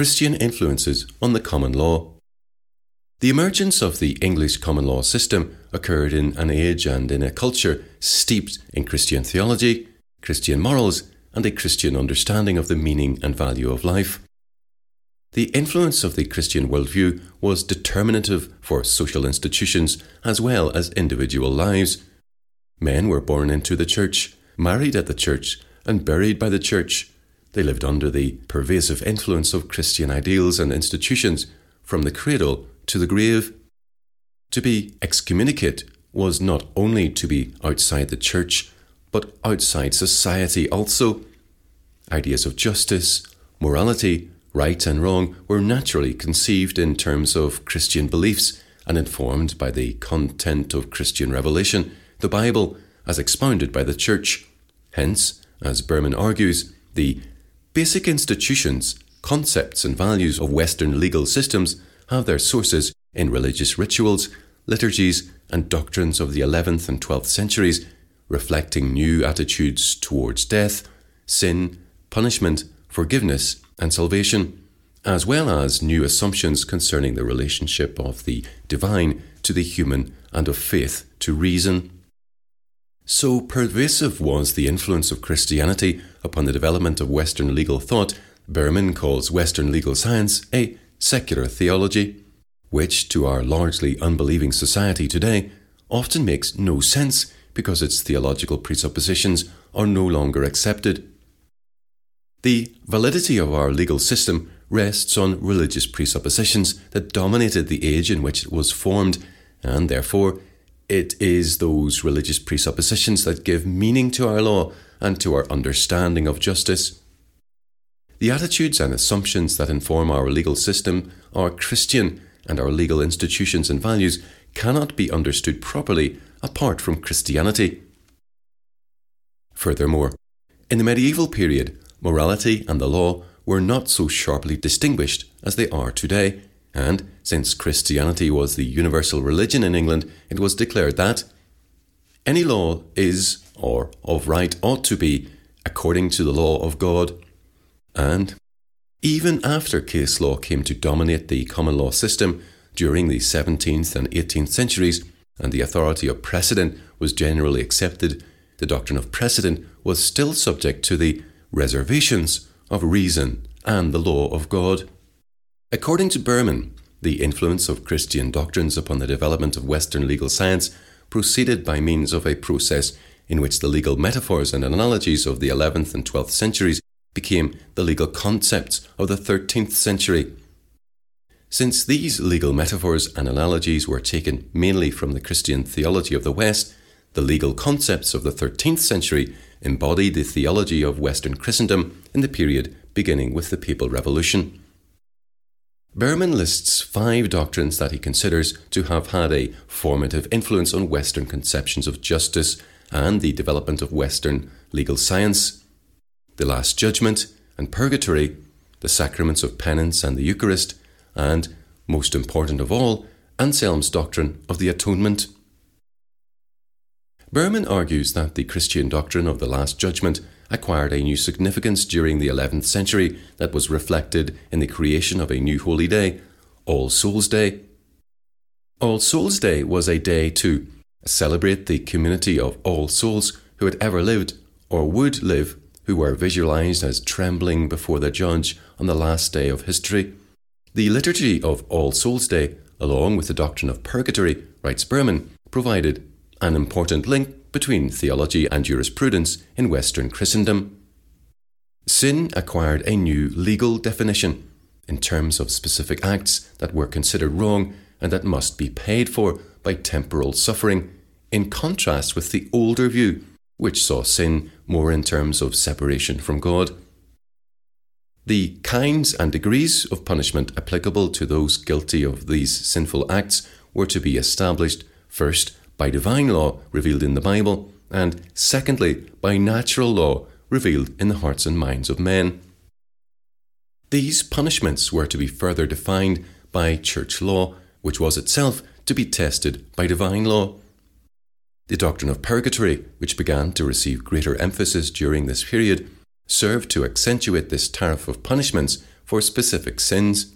Christian influences on the common law. The emergence of the English common law system occurred in an age and in a culture steeped in Christian theology, Christian morals, and a Christian understanding of the meaning and value of life. The influence of the Christian worldview was determinative for social institutions as well as individual lives. Men were born into the church, married at the church, and buried by the church. They lived under the pervasive influence of Christian ideals and institutions from the cradle to the grave. To be excommunicate was not only to be outside the church, but outside society also. Ideas of justice, morality, right and wrong were naturally conceived in terms of Christian beliefs and informed by the content of Christian revelation, the Bible, as expounded by the Church. Hence, as Berman argues, the basic institutions, concepts, and values of Western legal systems have their sources in religious rituals, liturgies, and doctrines of the 11th and 12th centuries, reflecting new attitudes towards death, sin, punishment, forgiveness, and salvation, as well as new assumptions concerning the relationship of the divine to the human and of faith to reason. So pervasive was the influence of Christianity upon the development of Western legal thought, Berman calls Western legal science a secular theology, which to our largely unbelieving society today often makes no sense because its theological presuppositions are no longer accepted. The validity of our legal system rests on religious presuppositions that dominated the age in which it was formed, and therefore it is those religious presuppositions that give meaning to our law and to our understanding of justice. The attitudes and assumptions that inform our legal system are Christian, and our legal institutions and values cannot be understood properly apart from Christianity. Furthermore, in the medieval period, morality and the law were not so sharply distinguished as they are today, and since Christianity was the universal religion in England, it was declared that any law is, or of right ought to be, according to the law of God. And even after case law came to dominate the common law system during the 17th and 18th centuries, and the authority of precedent was generally accepted, the doctrine of precedent was still subject to the reservations of reason and the law of God. According to Berman, the influence of Christian doctrines upon the development of Western legal science proceeded by means of a process in which the legal metaphors and analogies of the 11th and 12th centuries became the legal concepts of the 13th century. Since these legal metaphors and analogies were taken mainly from the Christian theology of the West, the legal concepts of the 13th century embodied the theology of Western Christendom in the period beginning with the Papal Revolution. Berman lists five doctrines that he considers to have had a formative influence on Western conceptions of justice and the development of Western legal science the Last Judgment and Purgatory, the sacraments of penance and the Eucharist, and, most important of all, Anselm's doctrine of the atonement. Berman argues that the Christian doctrine of the Last Judgment acquired a new significance during the 11th century that was reflected in the creation of a new holy day, All Souls' Day. All Souls' Day was a day to celebrate the community of all souls who had ever lived or would live, who were visualized as trembling before the judge on the last day of history. The liturgy of All Souls' Day, along with the doctrine of purgatory, writes Berman, provided an important link between theology and jurisprudence in Western Christendom. Sin acquired a new legal definition in terms of specific acts that were considered wrong and that must be paid for by temporal suffering, in contrast with the older view, which saw sin more in terms of separation from God. The kinds and degrees of punishment applicable to those guilty of these sinful acts were to be established first by divine law revealed in the Bible, and secondly, by natural law revealed in the hearts and minds of men. These punishments were to be further defined by church law, which was itself to be tested by divine law. The doctrine of purgatory, which began to receive greater emphasis during this period, served to accentuate this tariff of punishments for specific sins.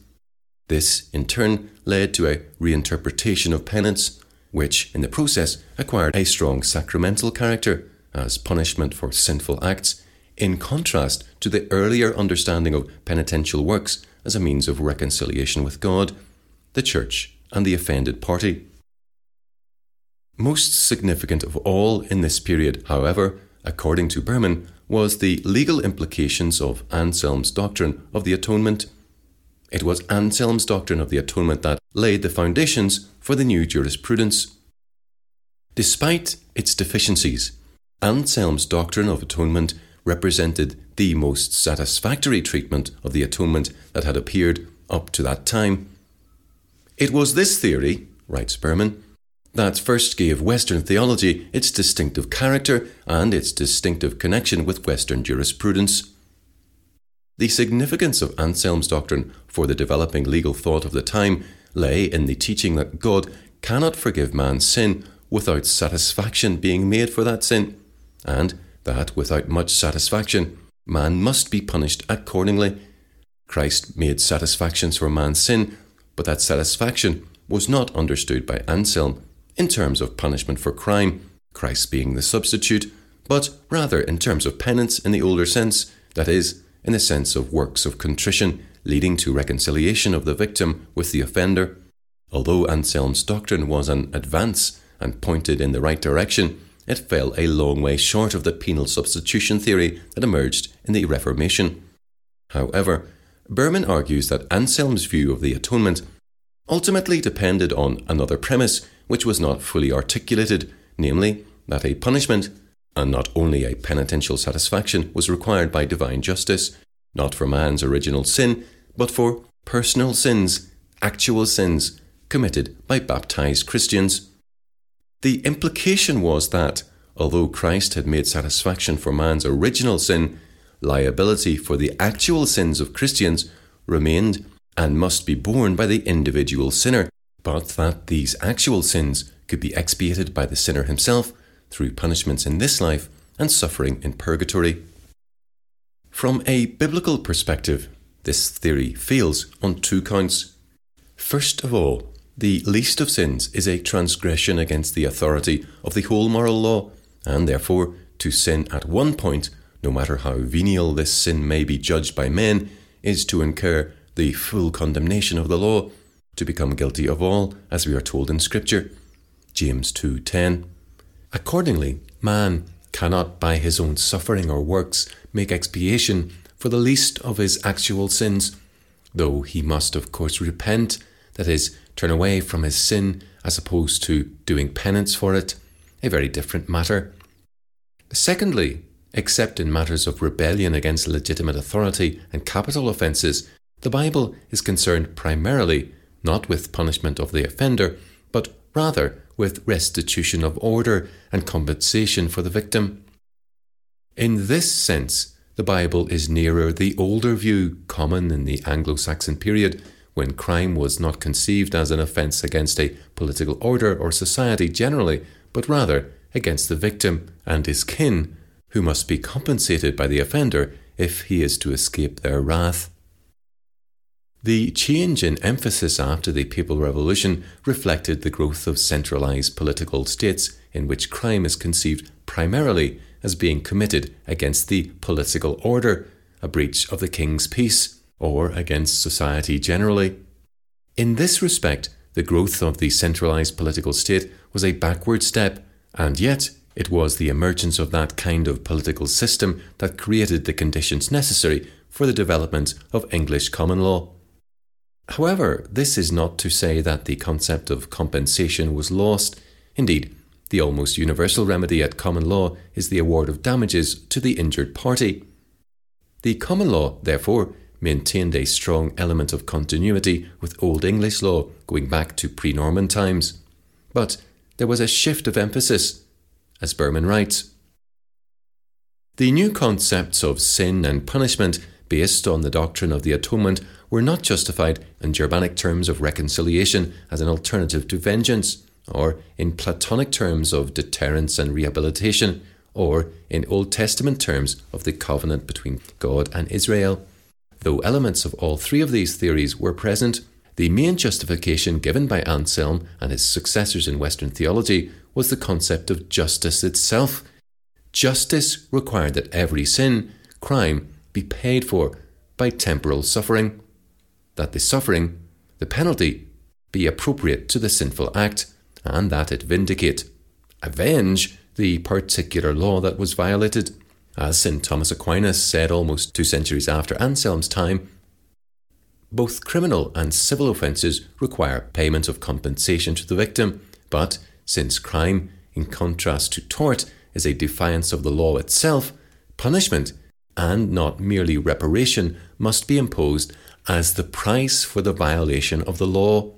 This, in turn, led to a reinterpretation of penance, which, in the process, acquired a strong sacramental character as punishment for sinful acts, in contrast to the earlier understanding of penitential works as a means of reconciliation with God, the Church, and the offended party. Most significant of all in this period, however, according to Berman, was the legal implications of Anselm's doctrine of the atonement. It was Anselm's doctrine of the atonement that laid the foundations for the new jurisprudence. Despite its deficiencies, Anselm's doctrine of atonement represented the most satisfactory treatment of the atonement that had appeared up to that time. It was this theory, writes Berman, that first gave Western theology its distinctive character and its distinctive connection with Western jurisprudence. The significance of Anselm's doctrine for the developing legal thought of the time lay in the teaching that God cannot forgive man's sin without satisfaction being made for that sin, and that without much satisfaction, man must be punished accordingly. Christ made satisfactions for man's sin, but that satisfaction was not understood by Anselm in terms of punishment for crime, Christ being the substitute, but rather in terms of penance in the older sense, that is, in the sense of works of contrition leading to reconciliation of the victim with the offender. Although Anselm's doctrine was an advance and pointed in the right direction, it fell a long way short of the penal substitution theory that emerged in the Reformation. However, Berman argues that Anselm's view of the atonement ultimately depended on another premise which was not fully articulated, namely, that a punishment, and not only a penitential satisfaction, was required by divine justice, not for man's original sin, but for personal sins, actual sins, committed by baptized Christians. The implication was that, although Christ had made satisfaction for man's original sin, liability for the actual sins of Christians remained and must be borne by the individual sinner, but that these actual sins could be expiated by the sinner himself through punishments in this life and suffering in purgatory. From a biblical perspective, this theory fails on two counts. First of all, the least of sins is a transgression against the authority of the whole moral law, and therefore to sin at one point, no matter how venial this sin may be judged by men, is to incur the full condemnation of the law, to become guilty of all, as we are told in Scripture. James 2:10. Accordingly, man cannot by his own suffering or works make expiation for the least of his actual sins, though he must of course repent, that is, turn away from his sin as opposed to doing penance for it, a very different matter. Secondly, except in matters of rebellion against legitimate authority and capital offences, the Bible is concerned primarily not with punishment of the offender, but rather with restitution of order and compensation for the victim. In this sense, the Bible is nearer the older view common in the Anglo Saxon period when crime was not conceived as an offence against a political order or society generally, but rather against the victim and his kin, who must be compensated by the offender if he is to escape their wrath. The change in emphasis after the Papal Revolution reflected the growth of centralized political states in which crime is conceived primarily as being committed against the political order, a breach of the king's peace, or against society generally. In this respect, the growth of the centralized political state was a backward step, and yet it was the emergence of that kind of political system that created the conditions necessary for the development of English common law. However, this is not to say that the concept of compensation was lost. Indeed, the almost universal remedy at common law is the award of damages to the injured party. The common law, therefore, maintained a strong element of continuity with Old English law going back to pre Norman times. But there was a shift of emphasis, as Berman writes. The new concepts of sin and punishment based on the doctrine of the atonement were not justified in Germanic terms of reconciliation as an alternative to vengeance, or in Platonic terms of deterrence and rehabilitation, or in Old Testament terms of the covenant between God and Israel. Though elements of all three of these theories were present, the main justification given by Anselm and his successors in Western theology was the concept of justice itself. Justice required that every sin, crime, be paid for by temporal suffering, that the suffering, the penalty, be appropriate to the sinful act, and that it vindicate, avenge the particular law that was violated. As St. Thomas Aquinas said almost two centuries after Anselm's time, both criminal and civil offences require payment of compensation to the victim, but since crime, in contrast to tort, is a defiance of the law itself, punishment, and not merely reparation, must be imposed as the price for the violation of the law.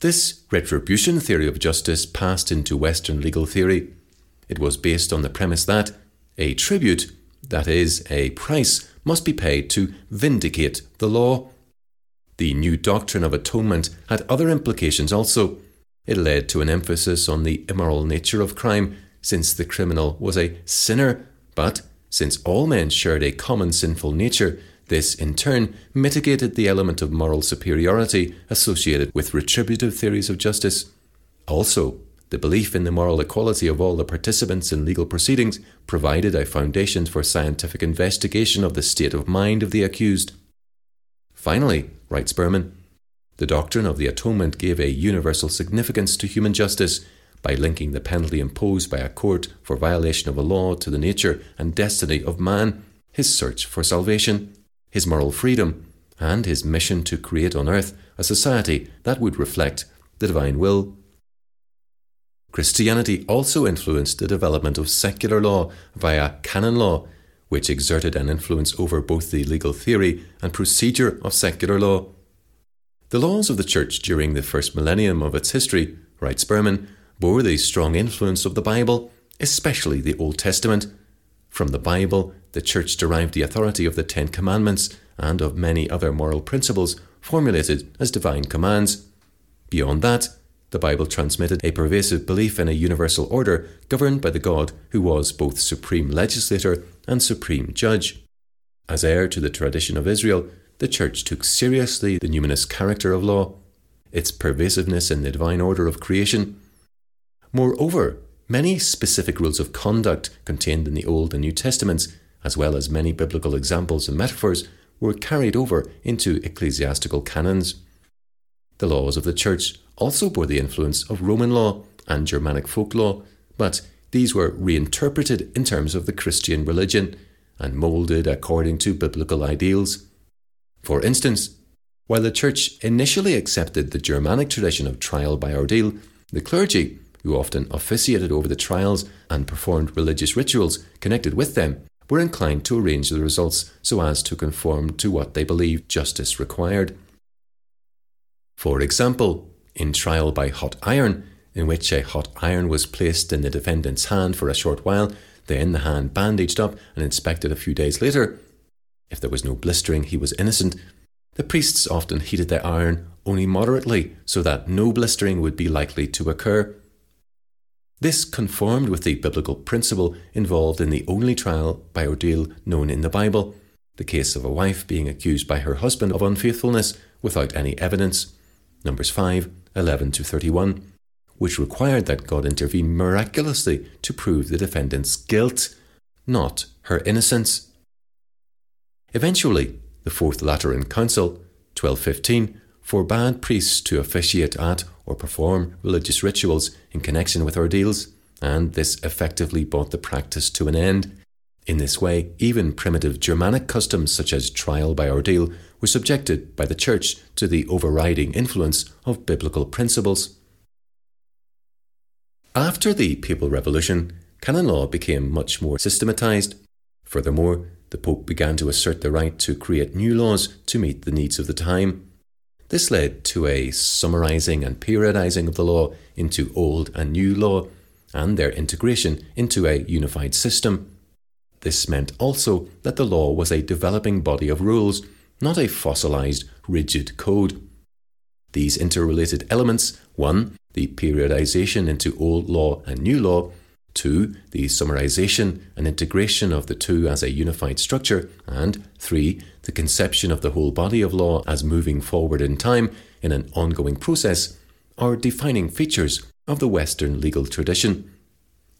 This retribution theory of justice passed into Western legal theory. It was based on the premise that a tribute, that is, a price, must be paid to vindicate the law. The new doctrine of atonement had other implications also. It led to an emphasis on the immoral nature of crime, since the criminal was a sinner, but since all men shared a common sinful nature, this in turn mitigated the element of moral superiority associated with retributive theories of justice. Also, the belief in the moral equality of all the participants in legal proceedings provided a foundation for scientific investigation of the state of mind of the accused. Finally, writes Berman, the doctrine of the atonement gave a universal significance to human justice by linking the penalty imposed by a court for violation of a law to the nature and destiny of man, his search for salvation, his moral freedom, and his mission to create on earth a society that would reflect the divine will Christianity also influenced the development of secular law via canon law, which exerted an influence over both the legal theory and procedure of secular law. The laws of the Church during the first millennium of its history, writes Berman, bore the strong influence of the Bible, especially the Old Testament. From the Bible, the Church derived the authority of the Ten Commandments and of many other moral principles formulated as divine commands. Beyond that, the Bible transmitted a pervasive belief in a universal order governed by the God who was both supreme legislator and supreme judge. As heir to the tradition of Israel, the Church took seriously the numinous character of law, its pervasiveness in the divine order of creation. Moreover, many specific rules of conduct contained in the Old and New Testaments, as well as many biblical examples and metaphors, were carried over into ecclesiastical canons. The laws of the Church also bore the influence of Roman law and Germanic folk law, but these were reinterpreted in terms of the Christian religion and moulded according to biblical ideals. For instance, while the Church initially accepted the Germanic tradition of trial by ordeal, the clergy, who often officiated over the trials and performed religious rituals connected with them, were inclined to arrange the results so as to conform to what they believed justice required. For example, in trial by hot iron, in which a hot iron was placed in the defendant's hand for a short while, then the hand bandaged up and inspected a few days later. If there was no blistering, he was innocent. The priests often heated the iron only moderately so that no blistering would be likely to occur. This conformed with the biblical principle involved in the only trial by ordeal known in the Bible, the case of a wife being accused by her husband of unfaithfulness without any evidence. Numbers 5 11 to 31, which required that God intervene miraculously to prove the defendant's guilt, not her innocence. Eventually, the Fourth Lateran Council, 1215, forbade priests to officiate at or perform religious rituals in connection with ordeals, and this effectively brought the practice to an end. In this way, even primitive Germanic customs such as trial by ordeal were subjected by the Church to the overriding influence of biblical principles. After the Papal Revolution, canon law became much more systematized. Furthermore, the Pope began to assert the right to create new laws to meet the needs of the time. This led to a summarizing and periodizing of the law into Old and New Law and their integration into a unified system. This meant also that the law was a developing body of rules not a fossilized, rigid code. These interrelated elements 1. The periodization into Old Law and New Law, 2. The summarization and integration of the two as a unified structure. And 3. The conception of the whole body of law as moving forward in time in an ongoing process are defining features of the Western legal tradition.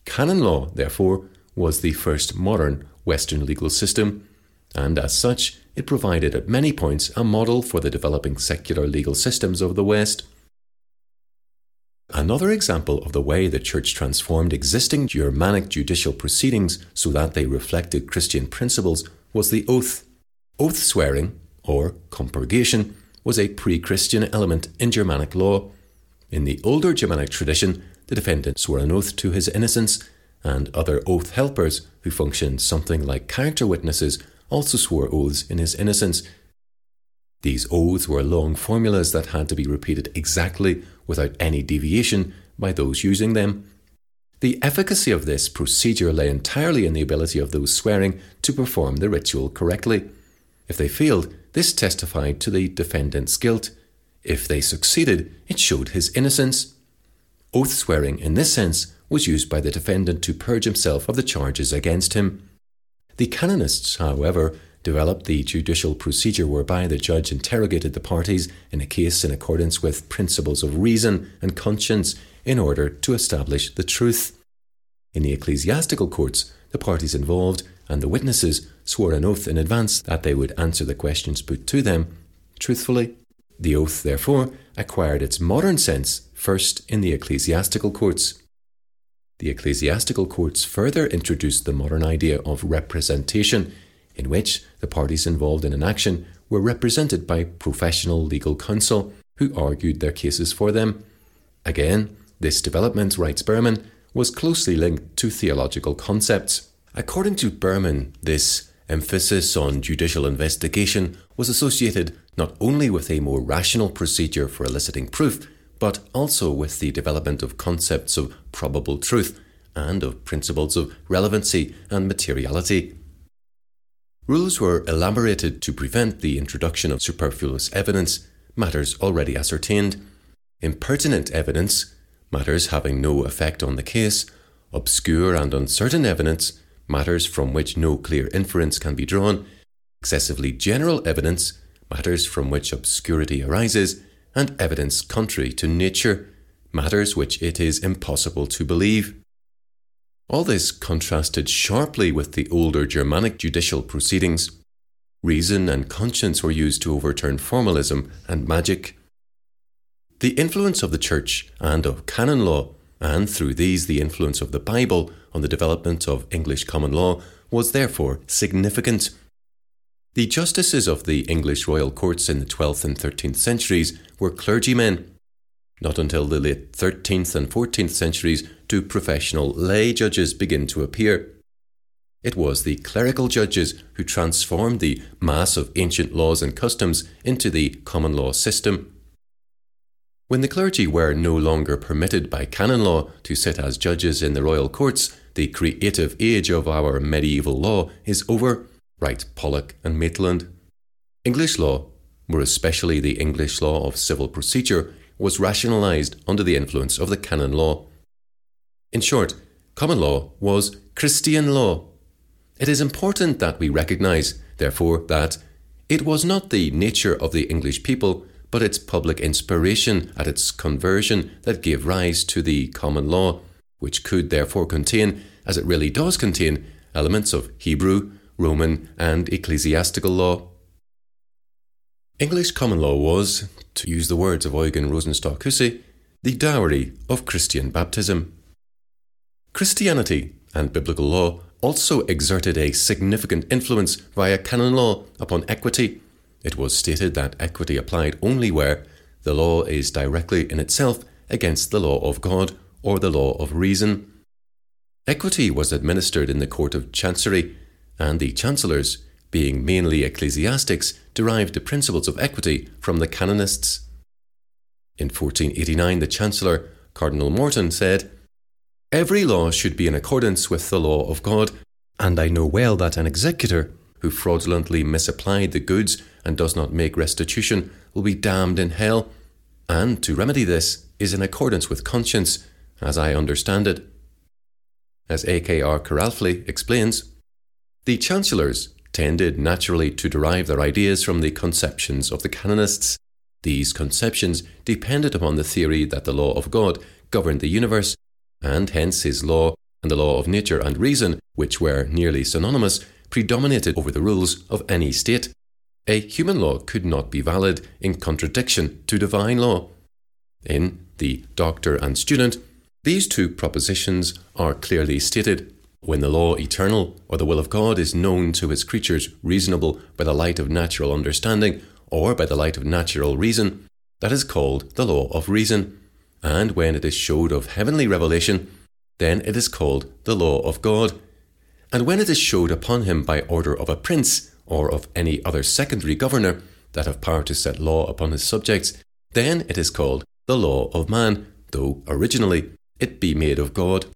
Canon law, therefore, was the first modern Western legal system, and as such, it provided at many points a model for the developing secular legal systems of the West. Another example of the way the Church transformed existing Germanic judicial proceedings so that they reflected Christian principles was the oath. Oath swearing, or compurgation, was a pre Christian element in Germanic law. In the older Germanic tradition, the defendant swore an oath to his innocence, and other oath helpers, who functioned something like character witnesses, also swore oaths in his innocence. These oaths were long formulas that had to be repeated exactly without any deviation by those using them. The efficacy of this procedure lay entirely in the ability of those swearing to perform the ritual correctly. If they failed, this testified to the defendant's guilt. If they succeeded, it showed his innocence. Oath swearing, in this sense, was used by the defendant to purge himself of the charges against him. The canonists, however, developed the judicial procedure whereby the judge interrogated the parties in a case in accordance with principles of reason and conscience in order to establish the truth. In the ecclesiastical courts, the parties involved and the witnesses swore an oath in advance that they would answer the questions put to them truthfully. The oath, therefore, acquired its modern sense first in the ecclesiastical courts. The ecclesiastical courts further introduced the modern idea of representation, in which the parties involved in an action were represented by professional legal counsel who argued their cases for them. Again, this development, writes Berman, was closely linked to theological concepts. According to Berman, this emphasis on judicial investigation was associated not only with a more rational procedure for eliciting proof, but also with the development of concepts of probable truth and of principles of relevancy and materiality. Rules were elaborated to prevent the introduction of superfluous evidence, matters already ascertained, impertinent evidence, matters having no effect on the case, obscure and uncertain evidence, matters from which no clear inference can be drawn, excessively general evidence, matters from which obscurity arises, and evidence contrary to nature, matters which it is impossible to believe. All this contrasted sharply with the older Germanic judicial proceedings. Reason and conscience were used to overturn formalism and magic. The influence of the Church and of canon law, and through these the influence of the Bible on the development of English common law, was therefore significant the justices of the English royal courts in the 12th and 13th centuries were clergymen. Not until the late 13th and 14th centuries do professional lay judges begin to appear. It was the clerical judges who transformed the mass of ancient laws and customs into the common law system. When the clergy were no longer permitted by canon law to sit as judges in the royal courts, the creative age of our medieval law is over write Pollock and Maitland. English law, more especially the English law of civil procedure, was rationalised under the influence of the canon law. In short, common law was Christian law. It is important that we recognise, therefore, that it was not the nature of the English people, but its public inspiration at its conversion that gave rise to the common law, which could therefore contain, as it really does contain, elements of Hebrew, Roman, and ecclesiastical law. English common law was, to use the words of Eugen Rosenstock Huessy, the dowry of Christian baptism. Christianity and biblical law also exerted a significant influence via canon law upon equity. It was stated that equity applied only where the law is directly in itself against the law of God or the law of reason. Equity was administered in the Court of Chancery and the chancellors, being mainly ecclesiastics, derived the principles of equity from the canonists. In 1489, the Chancellor, Cardinal Morton, said, Every law should be in accordance with the law of God, and I know well that an executor who fraudulently misapplied the goods and does not make restitution will be damned in hell, and to remedy this is in accordance with conscience, as I understand it. As A.K.R. Kiralfy explains, the chancellors tended naturally to derive their ideas from the conceptions of the canonists. These conceptions depended upon the theory that the law of God governed the universe, and hence his law and the law of nature and reason, which were nearly synonymous, predominated over the rules of any state. A human law could not be valid in contradiction to divine law. In The Doctor and Student, these two propositions are clearly stated. When the law eternal or the will of God is known to his creatures reasonable by the light of natural understanding or by the light of natural reason, that is called the law of reason. And when it is showed of heavenly revelation, then it is called the law of God. And when it is showed upon him by order of a prince or of any other secondary governor that have power to set law upon his subjects, then it is called the law of man, though originally it be made of God.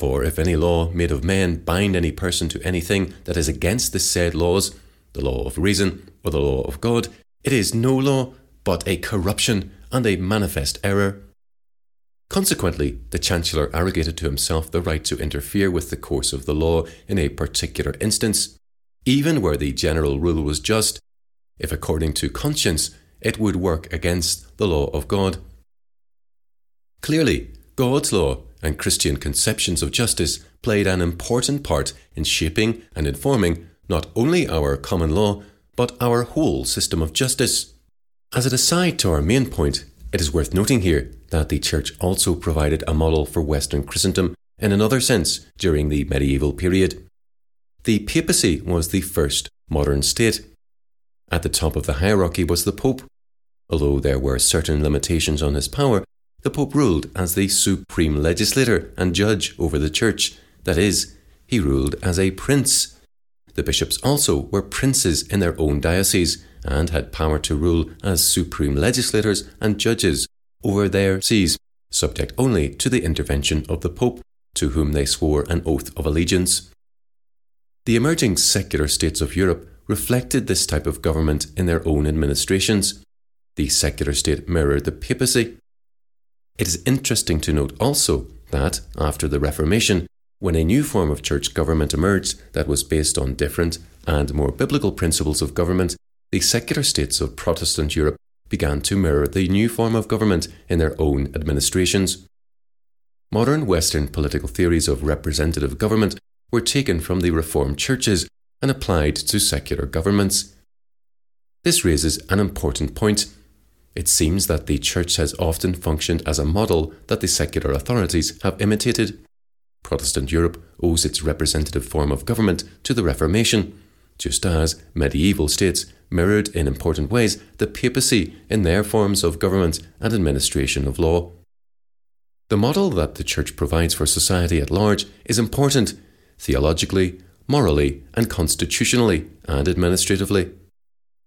For if any law made of men bind any person to anything that is against the said laws, the law of reason or the law of God, it is no law, but a corruption and a manifest error. Consequently, the Chancellor arrogated to himself the right to interfere with the course of the law in a particular instance, even where the general rule was just, if according to conscience it would work against the law of God. Clearly, God's law and Christian conceptions of justice played an important part in shaping and informing not only our common law, but our whole system of justice. As an aside to our main point, it is worth noting here that the Church also provided a model for Western Christendom in another sense during the medieval period. The papacy was the first modern state. At the top of the hierarchy was the Pope. Although there were certain limitations on his power, the Pope ruled as the supreme legislator and judge over the Church. That is, he ruled as a prince. The bishops also were princes in their own diocese and had power to rule as supreme legislators and judges over their sees, subject only to the intervention of the Pope, to whom they swore an oath of allegiance. The emerging secular states of Europe reflected this type of government in their own administrations. The secular state mirrored the papacy it is interesting to note also that, after the Reformation, when a new form of church government emerged that was based on different and more biblical principles of government, the secular states of Protestant Europe began to mirror the new form of government in their own administrations. Modern Western political theories of representative government were taken from the Reformed churches and applied to secular governments. This raises an important point it seems that the Church has often functioned as a model that the secular authorities have imitated. Protestant Europe owes its representative form of government to the Reformation, just as medieval states mirrored in important ways the papacy in their forms of government and administration of law. The model that the Church provides for society at large is important theologically, morally, and constitutionally and administratively.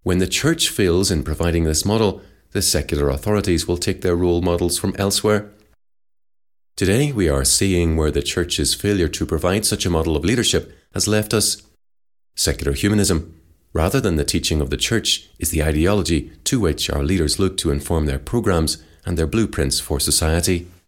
When the Church fails in providing this model, the secular authorities will take their role models from elsewhere. Today, we are seeing where the Church's failure to provide such a model of leadership has left us. Secular humanism, rather than the teaching of the Church, is the ideology to which our leaders look to inform their programs and their blueprints for society.